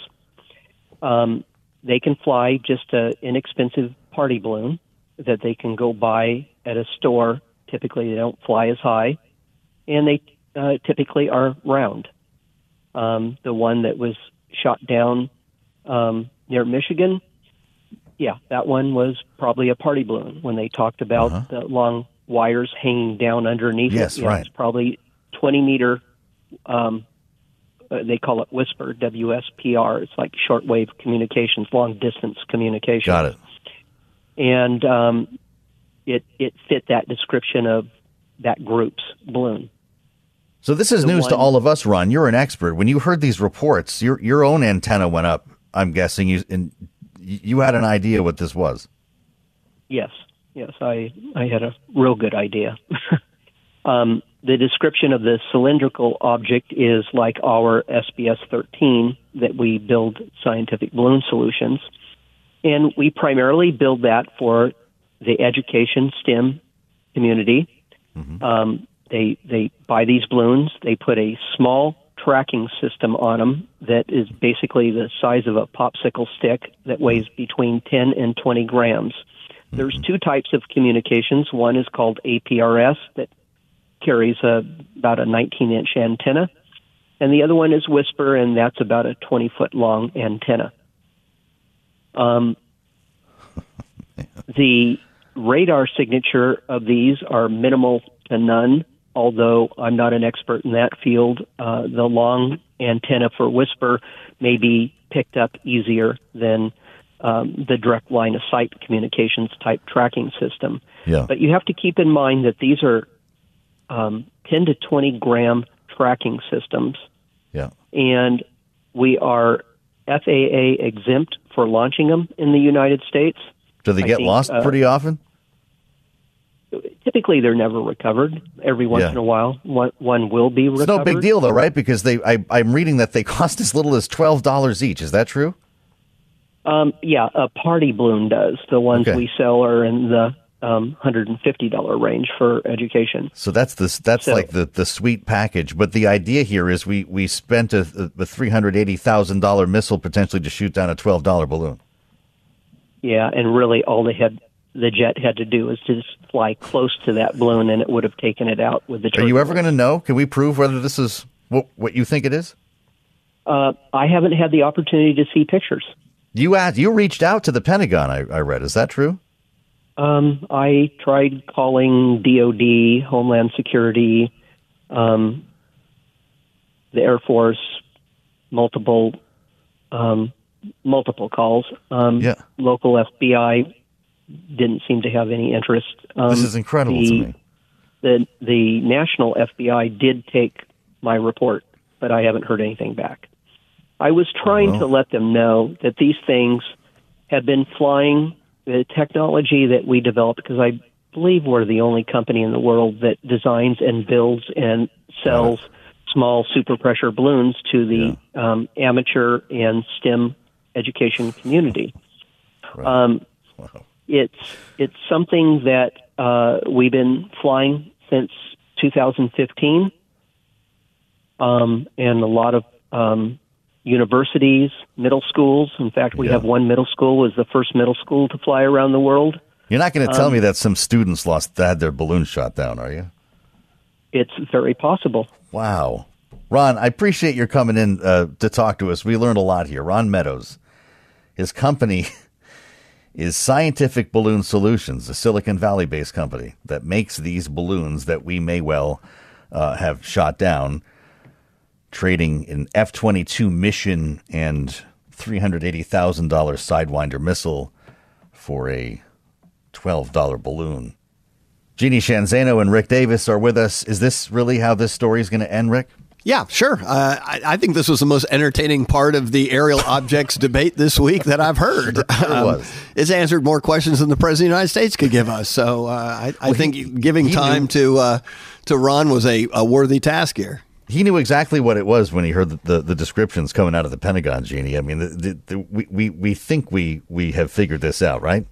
Um, they can fly just an inexpensive party balloon that they can go buy at a store. Typically, they don't fly as high, and they uh, typically are round. Um, the one that was shot down um, near Michigan, yeah, that one was probably a party balloon. When they talked about uh-huh. the long wires hanging down underneath
yes,
it,
yeah, right.
it's probably 20 meter um, uh, they call it Whisper, WSPR. It's like shortwave communications, long distance communications.
Got it.
And um, it it fit that description of that group's balloon.
So this is
The
news to all of us, Ron. You're an expert. When you heard these reports, your your own antenna went up. I'm guessing you and you had an idea what this was.
Yes, yes, I I had a real good idea. um, the description of the cylindrical object is like our SBS 13 that we build scientific balloon solutions, and we primarily build that for the education STEM community. Um, they they buy these balloons. They put a small tracking system on them that is basically the size of a popsicle stick that weighs between 10 and 20 grams. There's two types of communications. One is called APRS that carries a, about a 19 inch antenna, and the other one is Whisper, and that's about a 20 foot long antenna. Um, the radar signature of these are minimal to none, although I'm not an expert in that field. Uh, the long antenna for Whisper may be picked up easier than um, the direct line of sight communications type tracking system.
Yeah.
But you have to keep in mind that these are um, 10 to 20 gram tracking systems,
Yeah.
and we are FAA exempt for launching them in the United States.
Do they
I
get
think,
lost
uh,
pretty often?
Typically, they're never recovered. Every once
Yeah.
in a while, one, one will be recovered.
It's no big deal though, right? Because they I, I'm reading that they cost as little as twelve dollars each. Is that true?
Um, yeah, a party balloon does. The ones
Okay.
we sell are in the um, $150 range for education.
So that's the that's
So-
like the the sweet package. But the idea here is we we spent a, a three hundred eighty thousand dollar missile potentially to shoot down a twelve dollar balloon.
Yeah, and really all they had, the jet had to do is just fly close to that balloon, and it would have taken it out with the. Jet.
Are you ever going to know? Can we prove whether this is what what you think it is?
Uh, I haven't had the opportunity to see pictures.
You asked, you reached out to the Pentagon. I, I read. Is that true?
Um, I tried calling DOD, Homeland Security, um, the Air Force, multiple um, multiple calls. Um,
yeah.
Local FBI didn't seem to have any interest. Um,
this is incredible
the,
to me.
The the national FBI did take my report, but I haven't heard anything back. I was trying
Well.
to let them know that these things have been flying. The technology that we developed, because I believe we're the only company in the world that designs and builds and sells small super pressure balloons to the um, amateur and STEM education community. Um, It's it's something that uh, we've been flying since 2015, um, and a lot of um, universities, middle schools. In fact, we have one middle school was the first middle school to fly around the world.
You're not going to tell
Um,
me that some students lost had their balloon shot down, are you?
It's very possible.
Wow. Ron, I appreciate your coming in uh, to talk to us. We learned a lot here. Ron Meadows, his company is Scientific Balloon Solutions, a Silicon Valley based company that makes these balloons that we may well uh, have shot down, trading an F 22 mission and $380,000 Sidewinder missile for a $12 balloon. Jeannie Sheehan Zaino and Rick Davis are with us. Is this really how this story is going to end, Rick?
Yeah, sure. Uh, I, I think this was the most entertaining part of the aerial objects debate this week that I've heard. Um,
was.
It's answered more questions than the President of the United States could give us. So uh, I, I
Well,
think
he-
giving
he
time
knew-
to uh, to Ron was a, a worthy task here.
He knew exactly what it was when he heard the, the, the descriptions coming out of the Pentagon, Jeannie. I mean, the, the, the, we, we, we think we, we have figured this out, right?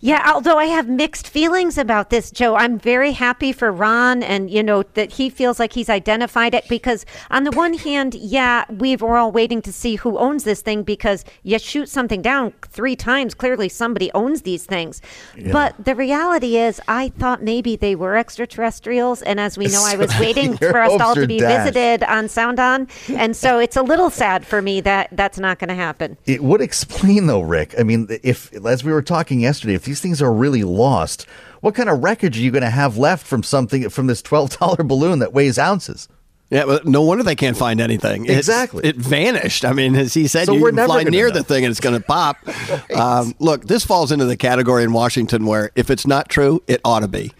Yeah, although I have mixed feelings about this, Joe. I'm very happy for Ron and, you know, that he feels like he's identified it because, on the one hand, yeah, we we're all waiting to see who owns this thing because you shoot something down three times. Clearly, somebody owns these things.
Yeah.
But the reality is, I thought maybe they were extraterrestrials. And as we know, I was waiting for us all to be
dashed.
Visited on Sound On. And so it's a little sad for me that that's not going to happen.
It would explain, though, Rick. I mean, if, as we were talking yesterday, if these things are really lost, what kind of wreckage are you going to have left from something, from this $12 balloon that weighs ounces?
Yeah, but no wonder they can't find anything. It's-
Exactly.
it vanished. I mean, as he said,
So
you
we're
can fly near
know.
the thing and it's going to pop. um, look, this falls into the category in Washington where if it's not true, it ought to be.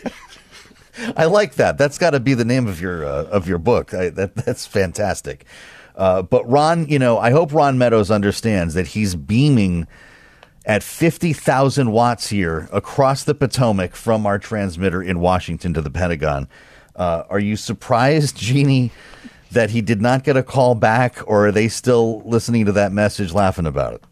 I like that. That's got to be the name of your uh, of your book. I, that that's fantastic. Uh, but Ron, you know, I hope Ron Meadows understands that he's beaming at fifty thousand watts here across the Potomac from our transmitter in Washington to the Pentagon. Uh, are you surprised, Jeannie, that he did not get a call back, or are they still listening to that message, laughing about it?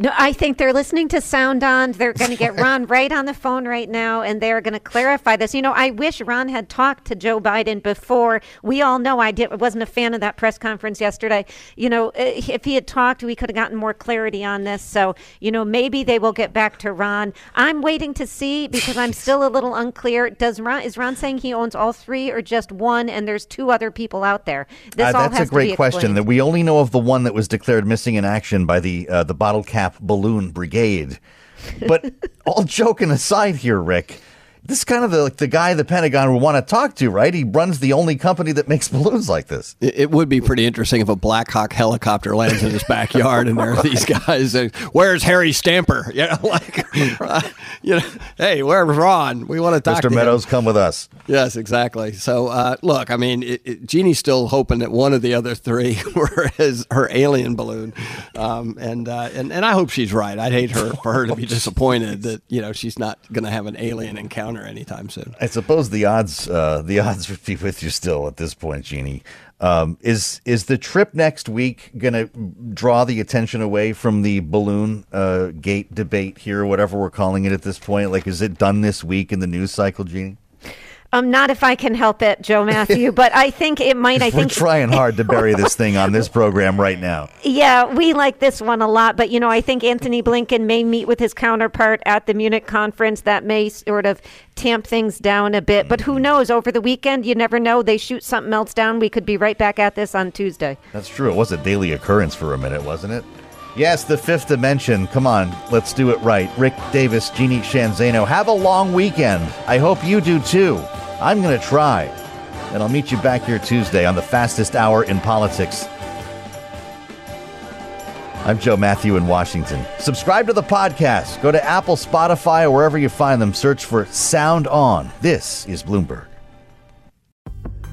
No, I think they're listening to Sound On. They're going to get Ron right on the phone right now, and they're going to clarify this. You know, I wish Ron had talked to Joe Biden before. We all know I did, wasn't a fan of that press conference yesterday. You know, eh, if he had talked, we could have gotten more clarity on this. So, you know, maybe they will get back to Ron. I'm waiting to see because I'm still a little unclear. Does Ron is Ron saying he owns all three or just one? And there's two other people out there. This
Uh,
all
that's
has
a great question. That we only know of the one that was declared missing in action by the uh, the Bottle Cap Balloon Brigade. But all joking aside, here, Rick, this is kind of the like the guy the Pentagon would want to talk to, right? He runs the only company that makes balloons like this.
It, would be pretty interesting if a Black Hawk helicopter lands in his backyard and there are these guys. Where's Harry Stamper? You know, like, uh, you know, hey, where's Ron? We want to talk
Mr.
to
Meadows,
Him.
come with us.
Yes, exactly. So, uh, look, I mean, it, it, Jeannie's still hoping that one of the other three were his her alien balloon, um, and uh, and and I hope she's right. I'd hate her for her to be disappointed that you know she's not going to have an alien encounter anytime soon.
I suppose the odds uh, the odds would be with you still at this point, Jeannie. Um, is is the trip next week going to draw the attention away from the balloon uh, gate debate here, whatever we're calling it at this point? Like, is it done this week in the news cycle, Jeannie?
Um, not if I can help it, Joe Matthew, but I think it might. I think
We're
think
trying hard to bury this thing on this program right now.
Yeah, we like this one a lot, but you know, I think Antony Blinken may meet with his counterpart at the Munich conference. That may sort of tamp things down a bit. But who knows? Over the weekend, you never know. They shoot something else down. We could be right back at this on Tuesday.
That's true. It was a daily occurrence for a minute, wasn't it? Yes, the fifth dimension. Come on, let's do it right. Rick Davis, Jeannie Sheehan Zaino. Have a long weekend. I hope you do too. I'm going to try. And I'll meet you back here Tuesday on the fastest hour in politics. I'm Joe Matthew in Washington. Subscribe to the podcast. Go to Apple, Spotify, or wherever you find them. Search for Sound On. This is Bloomberg.